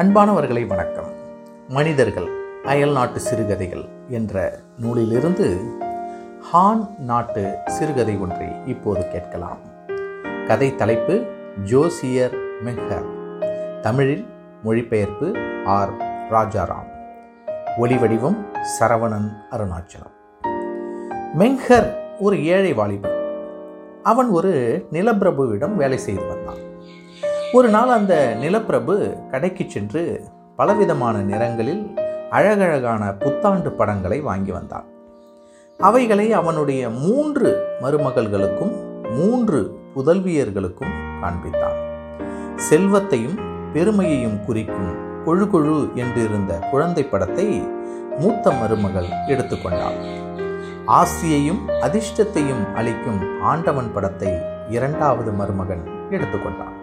அன்பானவர்களை வணக்கம். மனிதர்கள் அயல் நாட்டு சிறுகதைகள் என்ற நூலிலிருந்து ஹான் நாட்டு சிறுகதை ஒன்றை இப்போது கேட்கலாம். கதை தலைப்பு ஜோசியர் மெஹர் தமிழில் மொழிபெயர்ப்பு ஆர். ராஜாராம். ஒளிவடிவம் சரவணன் அருணாச்சலம். மெங்ஹர் ஒரு ஏழை வாலிபன். அவன் ஒரு நிலப்பிரபுவிடம் வேலை செய்து வந்தான். ஒரு நாள் அந்த நிலப்பிரபு கடைக்கு சென்று பலவிதமான நிறங்களில் அழகழகான புத்தாண்டு படங்களை வாங்கி வந்தான். அவைகளை அவனுடைய மூன்று மருமகள்களுக்கும் மூன்று புதல்வியர்களுக்கும் காண்பித்தான். செல்வத்தையும் பெருமையையும் குறிக்கும் கொழு கொழு என்றிருந்த குழந்தை படத்தை மூத்த மருமகள் எடுத்துக்கொண்டாள் ஆசியையும் அதிர்ஷ்டத்தையும் அளிக்கும் ஆண்டவன் படத்தை இரண்டாவது மருமகன் எடுத்துக்கொண்டான்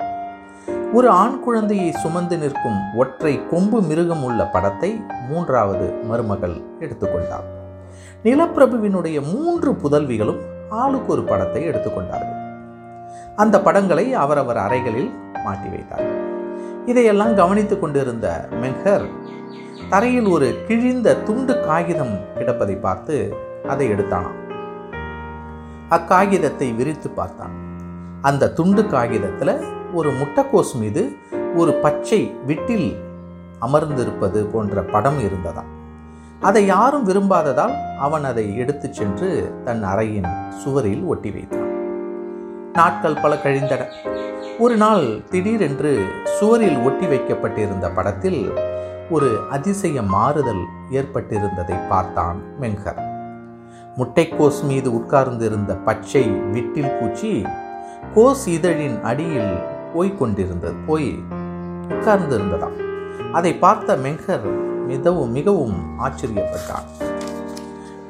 ஒரு ஆண் குழந்தையை சுமந்து நிற்கும் ஒற்றை கொம்பு மிருகம் உள்ள படத்தை மூன்றாவது மருமகள் எடுத்துக்கொண்டார். நிலப்பிரபுவினுடைய மூன்று புதல்விகளும் ஆளுக்கு ஒரு படத்தை எடுத்துக்கொண்டார்கள். அந்த படங்களை அவரவர் அறைகளில் மாட்டி வைத்தார்கள் இதையெல்லாம் கவனித்துக் கொண்டிருந்த மெங்கர் தரையில் ஒரு கிழிந்த துண்டு காகிதம் கிடப்பதை பார்த்து அதை எடுத்தானாம். அக்காகிதத்தை விரித்து பார்த்தான். அந்த துண்டு காகிதத்தில் ஒரு முட்டைக்கோஸ் மீது ஒரு பச்சை விட்டில் அமர்ந்திருப்பது போன்ற படம் இருந்ததாம். அதை யாரும் விரும்பாததால் அவன் அதை எடுத்துச் சென்று தன் அறையின் சுவரில் ஒட்டி வைத்தான். நாட்கள் பல கழிந்தன. ஒரு நாள் திடீரென்று சுவரில் ஒட்டி வைக்கப்பட்டிருந்த படத்தில் ஒரு அதிசய மாறுதல் ஏற்பட்டிருந்ததை பார்த்தான் மெங்கர் முட்டைக்கோஸ் மீது உட்கார்ந்திருந்த பச்சை விட்டில் பூச்சி கோஸ் இதழின் அடியில் போய்கொண்டிருந்தது போய் உட்கார்ந்திருந்ததாம். அதை பார்த்த மெங்கர் மிகவும் மிகவும் ஆச்சரியப்பட்டான்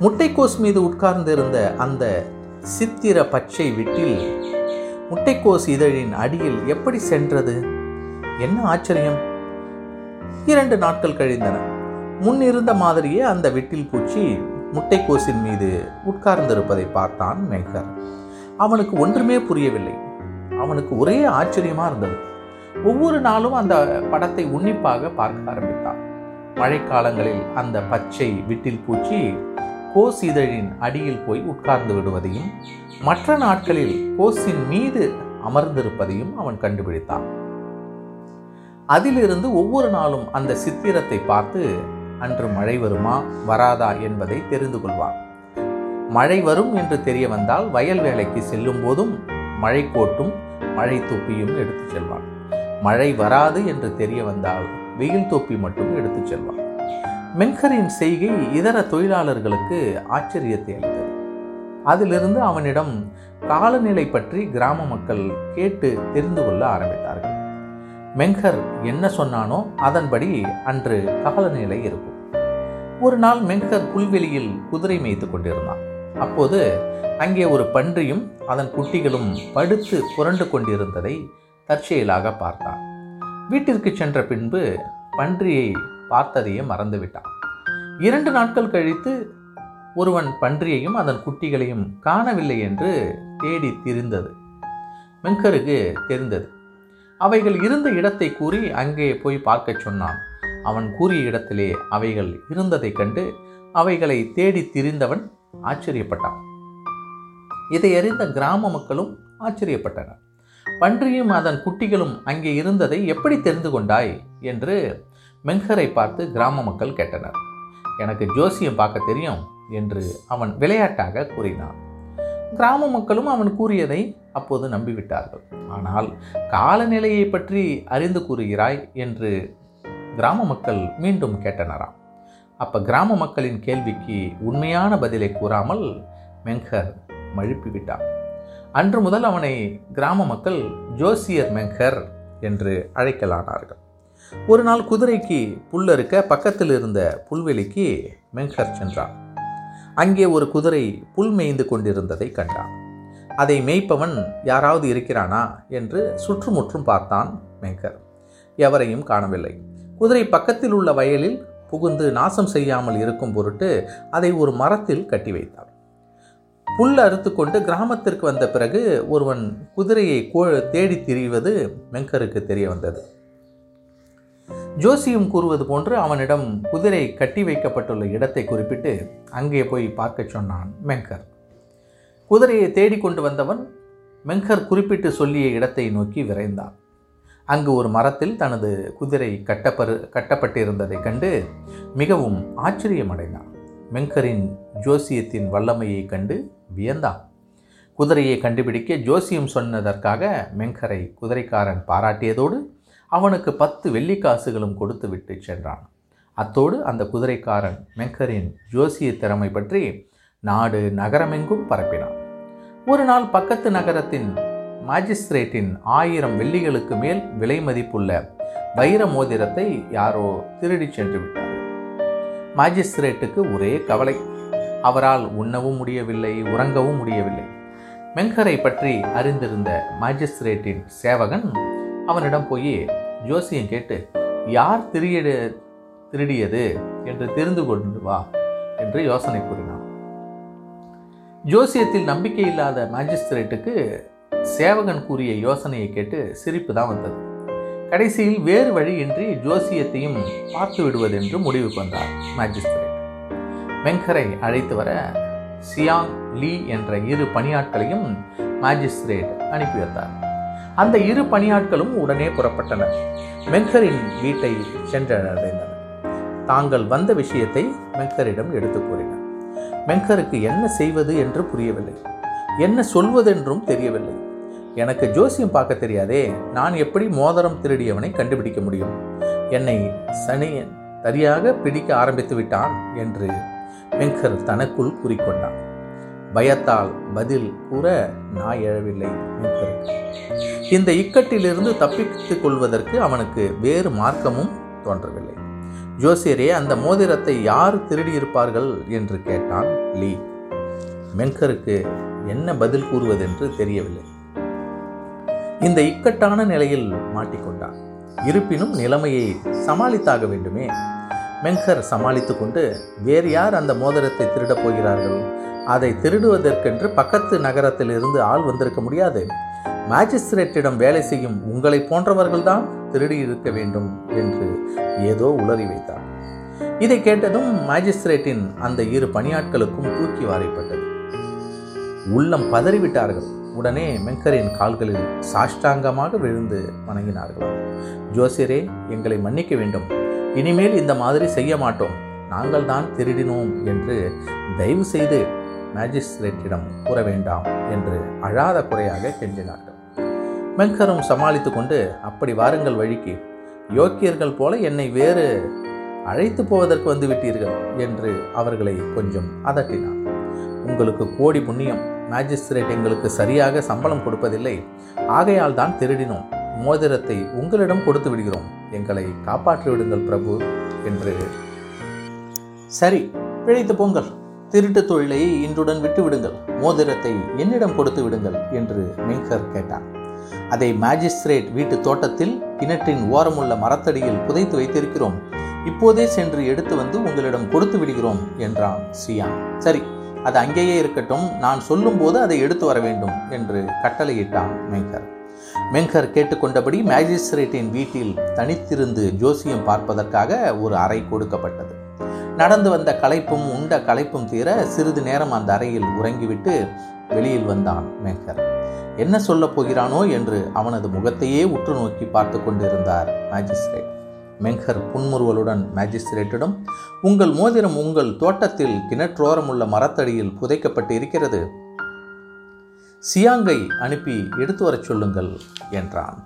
முட்டைக்கோஸ் மீது உட்கார்ந்திருந்த அந்த சித்திர பச்சை விட்டில் முட்டைக்கோஸ் இதழின் அடியில் எப்படி சென்றது? என்ன ஆச்சரியம்? இரண்டு நாட்கள் கழிந்தன. முன் இருந்த மாதிரியே அந்த விட்டில் பூச்சி முட்டைக்கோசின் மீது உட்கார்ந்திருப்பதை பார்த்தான் மெங்கர். அவனுக்கு ஒன்றுமே புரியவில்லை. அவனுக்கு ஒரே ஆச்சரியமா இருந்தது. ஒவ்வொரு நாளும் அந்த படத்தை உன்னிப்பாக பார்க்க ஆரம்பித்தான். மழைக்காலங்களில் அந்த பச்சை விட்டில் பூச்சி கோசிதழின் இதழின் அடியில் போய் உட்கார்ந்து விடுவதையும் மற்ற நாட்களில் கோஸின் மீது அமர்ந்திருப்பதையும் அவன் கண்டுபிடித்தான். அதிலிருந்து ஒவ்வொரு நாளும் அந்த சித்திரத்தை பார்த்து அன்று மழை வருமா வராதா என்பதை தெரிந்து கொள்வான். மழை வரும் என்று தெரிய வந்தால் வயல் வேலைக்கு செல்லும் போதும் மழை கோட்டும் மழை தொப்பியும் எடுத்து செல்வான் மழை வராது என்று தெரிய வந்தால் வெயில் தொப்பி மட்டும் எடுத்து செல்வான் மென்கரின் செய்கை இதர தொழிலாளர்களுக்கு ஆச்சரியத்தை அளித்தது. அதிலிருந்து அவனிடம் காலநிலை பற்றி கிராம மக்கள் கேட்டு தெரிந்து கொள்ள ஆரம்பித்தார்கள். மெங்கர் என்ன சொன்னானோ அதன்படி அன்று காலநிலை இருக்கும். ஒரு நாள் மெங்கர் புல்வெளியில் குதிரை மேய்த்து கொண்டிருந்தான். அப்போது அங்கே ஒரு பன்றியும் அதன் குட்டிகளும் படுத்து புரண்டு கொண்டிருந்ததை தற்செயலாக பார்த்தான். வீட்டிற்கு சென்ற பின்பு பன்றியை பார்த்ததையே மறந்துவிட்டான். இரண்டு நாட்கள் கழித்து ஒருவன் பன்றியையும் அதன் குட்டிகளையும் காணவில்லை என்று தேடி திரிந்தது. மெங்கருக்கு தெரிந்தது. அவைகள் இருந்த இடத்தை கூறி அங்கே போய் பார்க்கச் சொன்னான். அவன் கூறிய இடத்திலே அவைகள் இருந்ததைக் கண்டு அவைகளை தேடி திரிந்தவன் ஆச்சரியப்பட்டான் இதை அறிந்த கிராம மக்களும் ஆச்சரியப்பட்டனர். பன்றியும் அதன் குட்டிகளும் அங்கே இருந்ததை எப்படி தெரிந்து கொண்டாய்? என்று மெங்கரை பார்த்து கிராம மக்கள் கேட்டனர். எனக்கு ஜோசியம் பார்க்க தெரியும் என்று அவன் விளையாட்டாக கூறினான். கிராம மக்களும் அவன் கூறியதை அப்போது நம்பிவிட்டார்கள். ஆனால் காலநிலையை பற்றி அறிந்து கூறுகிறாய்? என்று கிராம மக்கள் மீண்டும் கேட்டனராம். அப்போ கிராம மக்களின் கேள்விக்கு உண்மையான பதிலை கூறாமல் மெங்கர் மழுப்பி விட்டான் அன்று முதல் அவனை கிராம மக்கள் ஜோசியர் மெங்கர் என்று அழைக்கலானார்கள். ஒரு நாள் குதிரைக்கு புல்லறுக்க பக்கத்தில் இருந்த புல்வெளிக்கு மெங்கர் சென்றான். அங்கே ஒரு குதிரை புல் மேய்ந்து கொண்டிருந்ததை கண்டான். அதை மேய்ப்பவன் யாராவது இருக்கிறானா என்று சுற்றுமுற்றும் பார்த்தான் மெங்கர். எவரையும் காணவில்லை. குதிரை பக்கத்தில் உள்ள வயலில் புகுந்து நாசம் செய்யாமல் இருக்கும் பொருட்டு அதை ஒரு மரத்தில் கட்டி வைத்தான் புல் அறுத்து கொண்டு கிராமத்திற்கு வந்த பிறகு ஒருவன் குதிரையை கோ தேடி திரிவது மெங்கருக்கு தெரிய வந்தது. ஜோசியும் கூறுவது போன்று அவனிடம் குதிரை கட்டி வைக்கப்பட்டுள்ள இடத்தை குறிப்பிட்டு அங்கே போய் பார்க்க சொன்னான் மெங்கர். குதிரையை தேடிக்கொண்டு வந்தவன் மெங்கர் குறிப்பிட்டு சொல்லிய இடத்தை நோக்கி விரைந்தான். அங்கு ஒரு மரத்தில் தனது குதிரை கட்டப்பரு கட்டப்பட்டிருந்ததைக் கண்டு மிகவும் ஆச்சரியமடைந்தான். மெங்கரின் ஜோசியத்தின் வல்லமையைக் கண்டு வியந்தான். குதிரையை கண்டுபிடிக்க ஜோசியம் சொன்னதற்காக மெங்கரை குதிரைக்காரன் பாராட்டியதோடு அவனுக்கு பத்து வெள்ளிக்காசுகளும் கொடுத்து விட்டு சென்றான். அத்தோடு அந்த குதிரைக்காரன் மெங்கரின் ஜோசிய திறமை பற்றி நாடு நகரமெங்கும் பரப்பினான். ஒரு நாள் பக்கத்து நகரத்தின் மாஜிஸ்திரேட்டின் ஆயிரம் வெள்ளிகளுக்கு மேல் விலை மதிப்புள்ள வைர மோதிரத்தை யாரோ திருடி சென்று விட்டார். மாஜிஸ்திரேட்டுக்கு ஒரே கவலை. அவரால் உண்ணவும் முடியவில்லை உறங்கவும் முடியவில்லை. மெங்கரை பற்றி அறிந்திருந்த மாஜிஸ்திரேட்டின் சேவகன் அவனிடம் போய் ஜோசியம் கேட்டு யார் திரியடு திருடியது என்று தெரிந்து கொண்டு வா என்று யோசனை கூறினான். ஜோசியத்தில் நம்பிக்கை இல்லாத மாஜிஸ்திரேட்டுக்கு சேவகன் கூறிய யோசனையை கேட்டு சிரிப்பு தான் வந்தது. கடைசியில் வேறு வழியின்றி ஜோசியத்தையும் பார்த்து விடுவதென்று முடிவுக்கு வந்தார் மேஜிஸ்திரேட் வெங்கரை அழைத்து வர சியாங் லீ என்ற இரு பணியாட்களையும் மேஜிஸ்திரேட் அனுப்பி வைத்தார். அந்த இரு பணியாட்களும் உடனே புறப்பட்டனர். மெங்கரின் வீட்டை சென்றடைந்தனர். தாங்கள் வந்த விஷயத்தை மெங்கரிடம் எடுத்து கூறினர். மெங்கருக்கு என்ன செய்வது என்று புரியவில்லை. என்ன சொல்வதென்றும் தெரியவில்லை. எனக்கு ஜோசியம் பார்க்க தெரியாதே நான் எப்படி மோதிரம் திருடியவனை கண்டுபிடிக்க முடியும்? என்னை சனியன் சரியாக பிடிக்க ஆரம்பித்து விட்டான் என்று வெங்கர் தனக்குள் கூறிக்கொண்டான். பயத்தால் பதில் கூற நாய் எழவில்லை இந்த இக்கட்டிலிருந்து தப்பித்துக் கொள்வதற்கு அவனுக்கு வேறு மார்க்கமும் தோன்றவில்லை. ஜோசியரே அந்த மோதிரத்தை யார் திருடியிருப்பார்கள்? என்று கேட்டான் லீ. மெங்கருக்கு என்ன பதில் கூறுவதென்று தெரியவில்லை. இந்த இக்கட்டான நிலையில் மாட்டிக்கொண்டான். இருப்பினும் நிலைமையை சமாளித்தாக வேண்டுமே. மெங்கர் சமாளித்து கொண்டு வேறு யார் அந்த மோதிரத்தை திருடப் போகிறார்கள்? அதை திருடுவதற்கென்று பக்கத்து நகரத்தில் இருந்து ஆள் வந்திருக்க முடியாது. மேஜிஸ்ட்ரேட்டிடம் வேலை செய்யும் உங்களை போன்றவர்கள்தான் திருடி இருக்க வேண்டும் என்று ஏதோ உளறி வைத்தார். இதை கேட்டதும் மேஜிஸ்ட்ரேட்டின் அந்த இரு பணியாட்களுக்கும் தூக்கி வாரிப்பட்டது. உள்ளம் பதறிவிட்டார்கள். உடனே மெங்கரின் கால்களில் சாஷ்டாங்கமாக விழுந்து வணங்கினார்கள் ஜோசியரே எங்களை மன்னிக்க வேண்டும். இனிமேல் இந்த மாதிரி செய்ய மாட்டோம். நாங்கள் தான் திருடினோம் என்று தயவு செய்து மேஜிஸ்ட்ரேட்டிடம் கூற வேண்டாம் என்று அழாத குறையாக கெஞ்சினார்கள். மெங்கரும் சமாளித்து கொண்டு அப்படி வாருங்கள் வழிக்கு. யோக்கியர்கள் போல என்னை வேறு அழைத்து போவதற்கு வந்து விட்டீர்கள் என்று அவர்களை கொஞ்சம் அதட்டினார் உங்களுக்கு கோடி புண்ணியம். மேஜிஸ்திரேட் எங்களுக்கு சரியாக சம்பளம் கொடுப்பதில்லை. ஆகையால் தான் திருடினோம். மோதிரத்தை உங்களிடம் கொடுத்து விடுகிறோம். எங்களை காப்பாற்றி விடுங்கள் பிரபு என்று. சரி பிழைத்து போங்கள். திருட்டு தொழிலை இன்றுடன் விட்டு விடுங்கள். மோதிரத்தை என்னிடம் கொடுத்து விடுங்கள் என்று மெங்கர் கேட்டார். அதை மேஜிஸ்திரேட் வீட்டு தோட்டத்தில் கிணற்றின் ஓரமுள்ள மரத்தடியில் புதைத்து வைத்திருக்கிறோம். இப்போதே சென்று எடுத்து வந்து உங்களிடம் கொடுத்து விடுகிறோம் என்றான் சியான் சரி அது அங்கேயே இருக்கட்டும். நான் சொல்லும்போது அதை எடுத்து வர வேண்டும் என்று கட்டளையிட்டான் மெங்கர். மெங்கர் கேட்டுக்கொண்டபடி மேஜிஸ்ட்ரேட்டின் வீட்டில் தனித்திருந்து ஜோசியம் பார்ப்பதற்காக ஒரு அறை கொடுக்கப்பட்டது. நடந்து வந்த களைப்பும் உண்ட களைப்பும் தீர சிறிது நேரம் அந்த அறையில் உறங்கிவிட்டு வெளியில் வந்தான் மெங்கர். என்ன சொல்லப் போகிறானோ? என்று அவனது முகத்தையே உற்று நோக்கி பார்த்து கொண்டிருந்தார் மேஜிஸ்ட்ரேட் மெங்கர் புன்முறுவலுடன் மேஜிஸ்திரேட்டிடம் உங்கள் மோதிரம் உங்கள் தோட்டத்தில் கிணற்றோரம் உள்ள மரத்தடியில் புதைக்கப்பட்டு இருக்கிறது சியாங்கை அனுப்பி எடுத்து வரச் சொல்லுங்கள் என்றான்.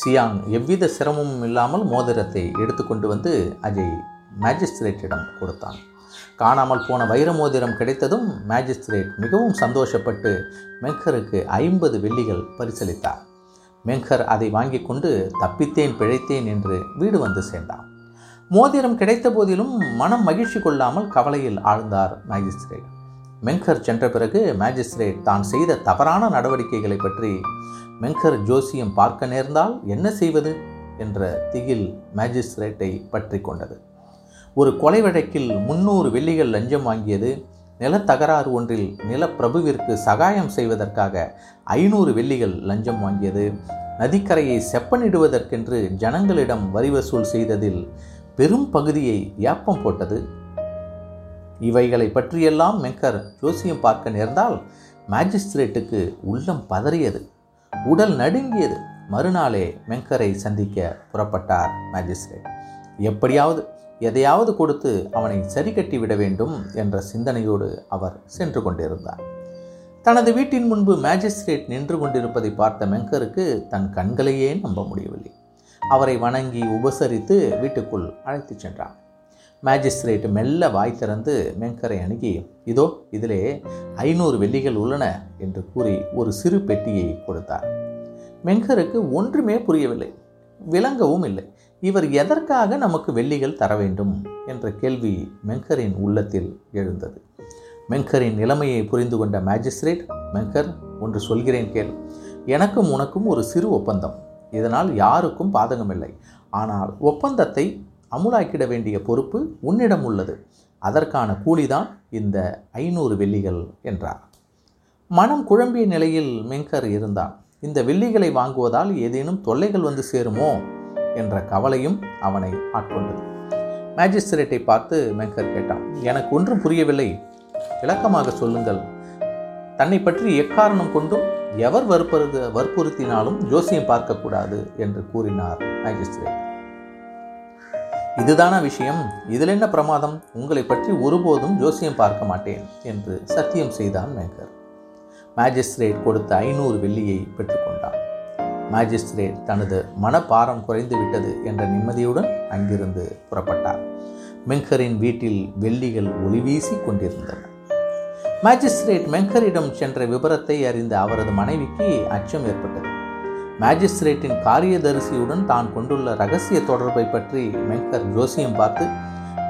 சியாங் எவ்வித சிரமமும் இல்லாமல் மோதிரத்தை எடுத்துக்கொண்டு வந்து அஜய் மேஜிஸ்திரேட்டிடம் கொடுத்தான். காணாமல் போன வைர மோதிரம் கிடைத்ததும் மேஜிஸ்திரேட் மிகவும் சந்தோஷப்பட்டு மெங்கருக்கு ஐம்பது வெள்ளிகள் பரிசளித்தார். மெங்கர் அதை வாங்கி கொண்டு தப்பித்தேன் பிழைத்தேன் என்று வீடு வந்து சேர்ந்தான். மோதிரம் கிடைத்த போதிலும் மனம் மகிழ்ச்சி கொள்ளாமல் கவலையில் ஆழ்ந்தார் மேஜிஸ்திரேட் மெங்கர் சென்ற பிறகு மேஜிஸ்திரேட் தான் செய்த தவறான நடவடிக்கைகளை பற்றி மெங்கர் ஜோசியம் பார்க்க நேர்ந்தால் என்ன செய்வது என்ற திகில் மேஜிஸ்திரேட்டை பற்றி கொண்டது. ஒரு கொலை வழக்கில் முன்னூறு வெள்ளிகள் லஞ்சம் வாங்கியது நிலத்தகராறு ஒன்றில் நிலப்பிரபுவிற்கு சகாயம் செய்வதற்காக ஐநூறு வெள்ளிகள் லஞ்சம் வாங்கியது. நதிக்கரையை செப்பனிடுவதற்கென்று ஜனங்களிடம் வரி வசூல் செய்ததில் பெரும் பகுதியை ஏப்பம் போட்டது. இவைகளை பற்றியெல்லாம் மெக்கர் ஜோசியம் பார்க்க நேர்ந்தால் மேஜிஸ்திரேட்டுக்கு உள்ளம் பதறியது. உடல் நடுங்கியது. மறுநாளே மெங்கரை சந்திக்க புறப்பட்டார் மேஜிஸ்ட்ரேட் எப்படியாவது எதையாவது கொடுத்து அவனை சரி கட்டி விட வேண்டும் என்ற சிந்தனையோடு அவர் சென்று கொண்டிருந்தார். தனது வீட்டின் முன்பு மேஜிஸ்ட்ரேட் நின்று கொண்டிருப்பதை பார்த்த மெங்கருக்கு தன் கண்களையே நம்ப முடியவில்லை. அவரை வணங்கி உபசரித்து வீட்டுக்குள் அழைத்துச் சென்றான். மேஜிஸ்ட்ரேட் மெல்ல வாய் திறந்து மெங்கரை அணுகி இதோ இதிலே ஐநூறு வெள்ளிகள் உள்ளன என்று கூறி ஒரு சிறு பெட்டியை கொடுத்தார். மெங்கருக்கு ஒன்றுமே புரியவில்லை. விளங்கவும் இல்லை. இவர் எதற்காக நமக்கு வெள்ளிகள் தர வேண்டும் என்ற கேள்வி மெங்கரின் உள்ளத்தில் எழுந்தது. மெங்கரின் நிலைமையை புரிந்து கொண்ட மேஜிஸ்ட்ரேட் மெங்கர் ஒன்று சொல்கிறேன் கேள். எனக்கும் உனக்கும் ஒரு சிறு ஒப்பந்தம். இதனால் யாருக்கும் பாதகமில்லை. ஆனால் ஒப்பந்தத்தை அமுலாக்கிட வேண்டிய பொறுப்பு உன்னிடம் உள்ளது. அதற்கான கூலிதான் இந்த ஐநூறு வெள்ளிகள் என்றார். மனம் குழம்பிய நிலையில் மெங்கர் இருந்தான். இந்த வெள்ளிகளை வாங்குவதால் ஏதேனும் தொல்லைகள் வந்து சேருமோ? என்ற கவலையும் அவனை ஆட்கொண்டது. மேஜிஸ்திரேட்டை பார்த்து மெங்கர் கேட்டான் எனக்கு ஒன்றும் புரியவில்லை. விளக்கமாக சொல்லுங்கள். தன்னை பற்றி எக்காரணம் கொண்டும் எவர் வற்புறுத வற்புறுத்தினாலும் ஜோசியம் பார்க்கக்கூடாது என்று கூறினார் மேஜிஸ்திரேட். இதுதான விஷயம்? இதில் என்ன பிரமாதம்? உங்களை பற்றி ஒருபோதும் ஜோசியம் பார்க்க மாட்டேன் என்று சத்தியம் செய்தான் மேங்கர் மேஜிஸ்திரேட் கொடுத்த ஐநூறு வெள்ளியை பெற்றுக்கொண்டான் மாஜிஸ்திரேட் தனது மனப்பாரம் குறைந்து விட்டது என்ற நிம்மதியுடன் அங்கிருந்து புறப்பட்டார். மெங்கரின் வீட்டில் வெள்ளிகள் ஒளிவீசி கொண்டிருந்தன. மாஜிஸ்திரேட் மெங்கரிடம் சென்ற விபரத்தை அறிந்த அவரது மனைவிக்கு அச்சம் ஏற்பட்டது. மாஜிஸ்திரேட்டின் காரியதரிசியுடன் தான் கொண்டுள்ள ரகசிய தொடர்பை பற்றி மெங்கர் ஜோசியம் பார்த்து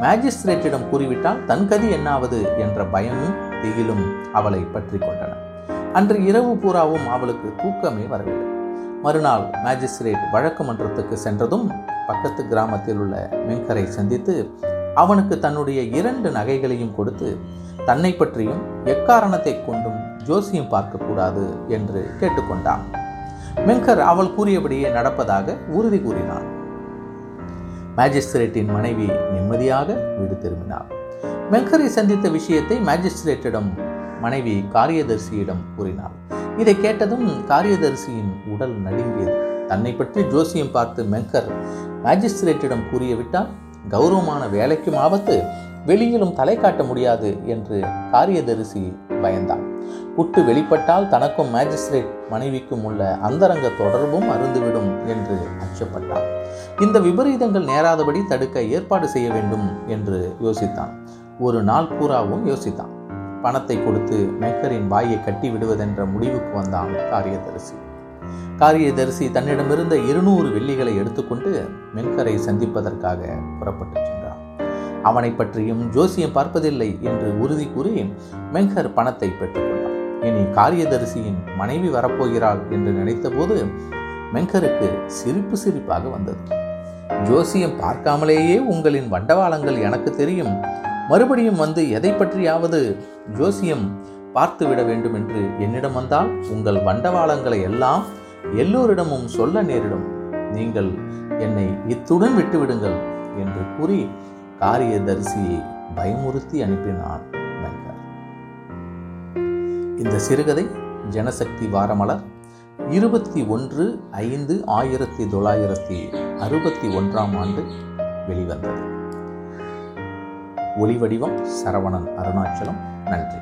மேஜிஸ்திரேட்டிடம் கூறிவிட்டால் தன் கதி என்னாவது? என்ற பயமும் திகிலும் அவளை பற்றி கொண்டன. அன்று இரவு பூராவும் அவளுக்கு தூக்கமே வரவில்லை. மறுநாள் மேஜிஸ்ட்ரேட் வழக்கு மன்றத்துக்கு சென்றதும் பக்கத்து கிராமத்தில் உள்ள மெங்கரை சந்தித்து அவனுக்கு தன்னுடைய இரண்டு நகைகளையும் கொடுத்து தன்னை பற்றியும் எக்காரணத்தை கொண்டும் ஜோசியம் பார்க்கக்கூடாது என்று கேட்டுக்கொண்டான். மெங்கர் அவள் கூறியபடியே நடப்பதாக உறுதி கூறினான். மேஜிஸ்திரேட்டின் மனைவி நிம்மதியாக வீடு திரும்பினார் மெங்கரை சந்தித்த விஷயத்தை மேஜிஸ்திரேட்டிடம் மனைவி காரியதர்சியிடம் கூறினார் இதை கேட்டதும் காரியதரிசியின் உடல் நடுங்கியது. தன்னை பற்றி ஜோசியம் பார்த்து மெங்கர் மேஜிஸ்திரேட்டிடம் கூறியவிட்டால் கௌரவமான வேலைக்கும் ஆபத்து வெளியிலும் தலை காட்ட முடியாது என்று காரியதரிசி பயந்தான். குட்டு வெளிப்பட்டால் தனக்கும் மேஜிஸ்ட்ரேட் மனைவிக்கும் உள்ள அந்தரங்க தொடர்பும் அருந்துவிடும் என்று அச்சப்பட்டான். இந்த விபரீதங்கள் நேராதபடி தடுக்க ஏற்பாடு செய்ய வேண்டும் என்று யோசித்தான். ஒரு நாள் பூராவும் யோசித்தான். பணத்தை கொடுத்து மேக்கரின் வாயை கட்டி விடுவதென்ற முடிவுக்கு வந்தான் காரியதரிசி. காரியதரிசி தன்னிடமிருந்த இருநூறு வெள்ளிகளை எடுத்துக்கொண்டு மென்கரை சந்திப்பதற்காக புறப்பட்டு சென்றான். அவனை பற்றியும் ஜோசியம் பார்ப்பதில்லை என்று உறுதி கூறி மெங்கர் பணத்தை பெற்றுக்கொண்டான் இனி காரியதரிசியின் மனைவி வரப்போகிறாள் என்று நினைத்தபோது மெங்கருக்கு சிரிப்பு சிரிப்பாக வந்தது. ஜோசியம் பார்க்காமலேயே உங்களின் வண்டவாளங்கள் எனக்கு தெரியும். மறுபடியும் வந்து எதை பற்றியாவது ஜோசியம் பார்த்து விட வேண்டும் என்று என்னிடம் வந்தால் உங்கள் வண்டவாளங்களை எல்லாம் எல்லோரிடமும் சொல்ல நேரிடும். நீங்கள் என்னை இத்துடன் விட்டுவிடுங்கள் என்று கூறி காரியதரிசியை பயமுறுத்தி அனுப்பினான் வெங்கர் இந்த சிறுகதை ஜனசக்தி வாரமலர் இருபத்தி ஒன்று ஐந்து ஆயிரத்தி தொள்ளாயிரத்தி அறுபத்தி ஒன்றாம் ஆண்டு வெளிவந்தது. ஒளிவடிவம் சரவணன் அருணாச்சலம். நன்றி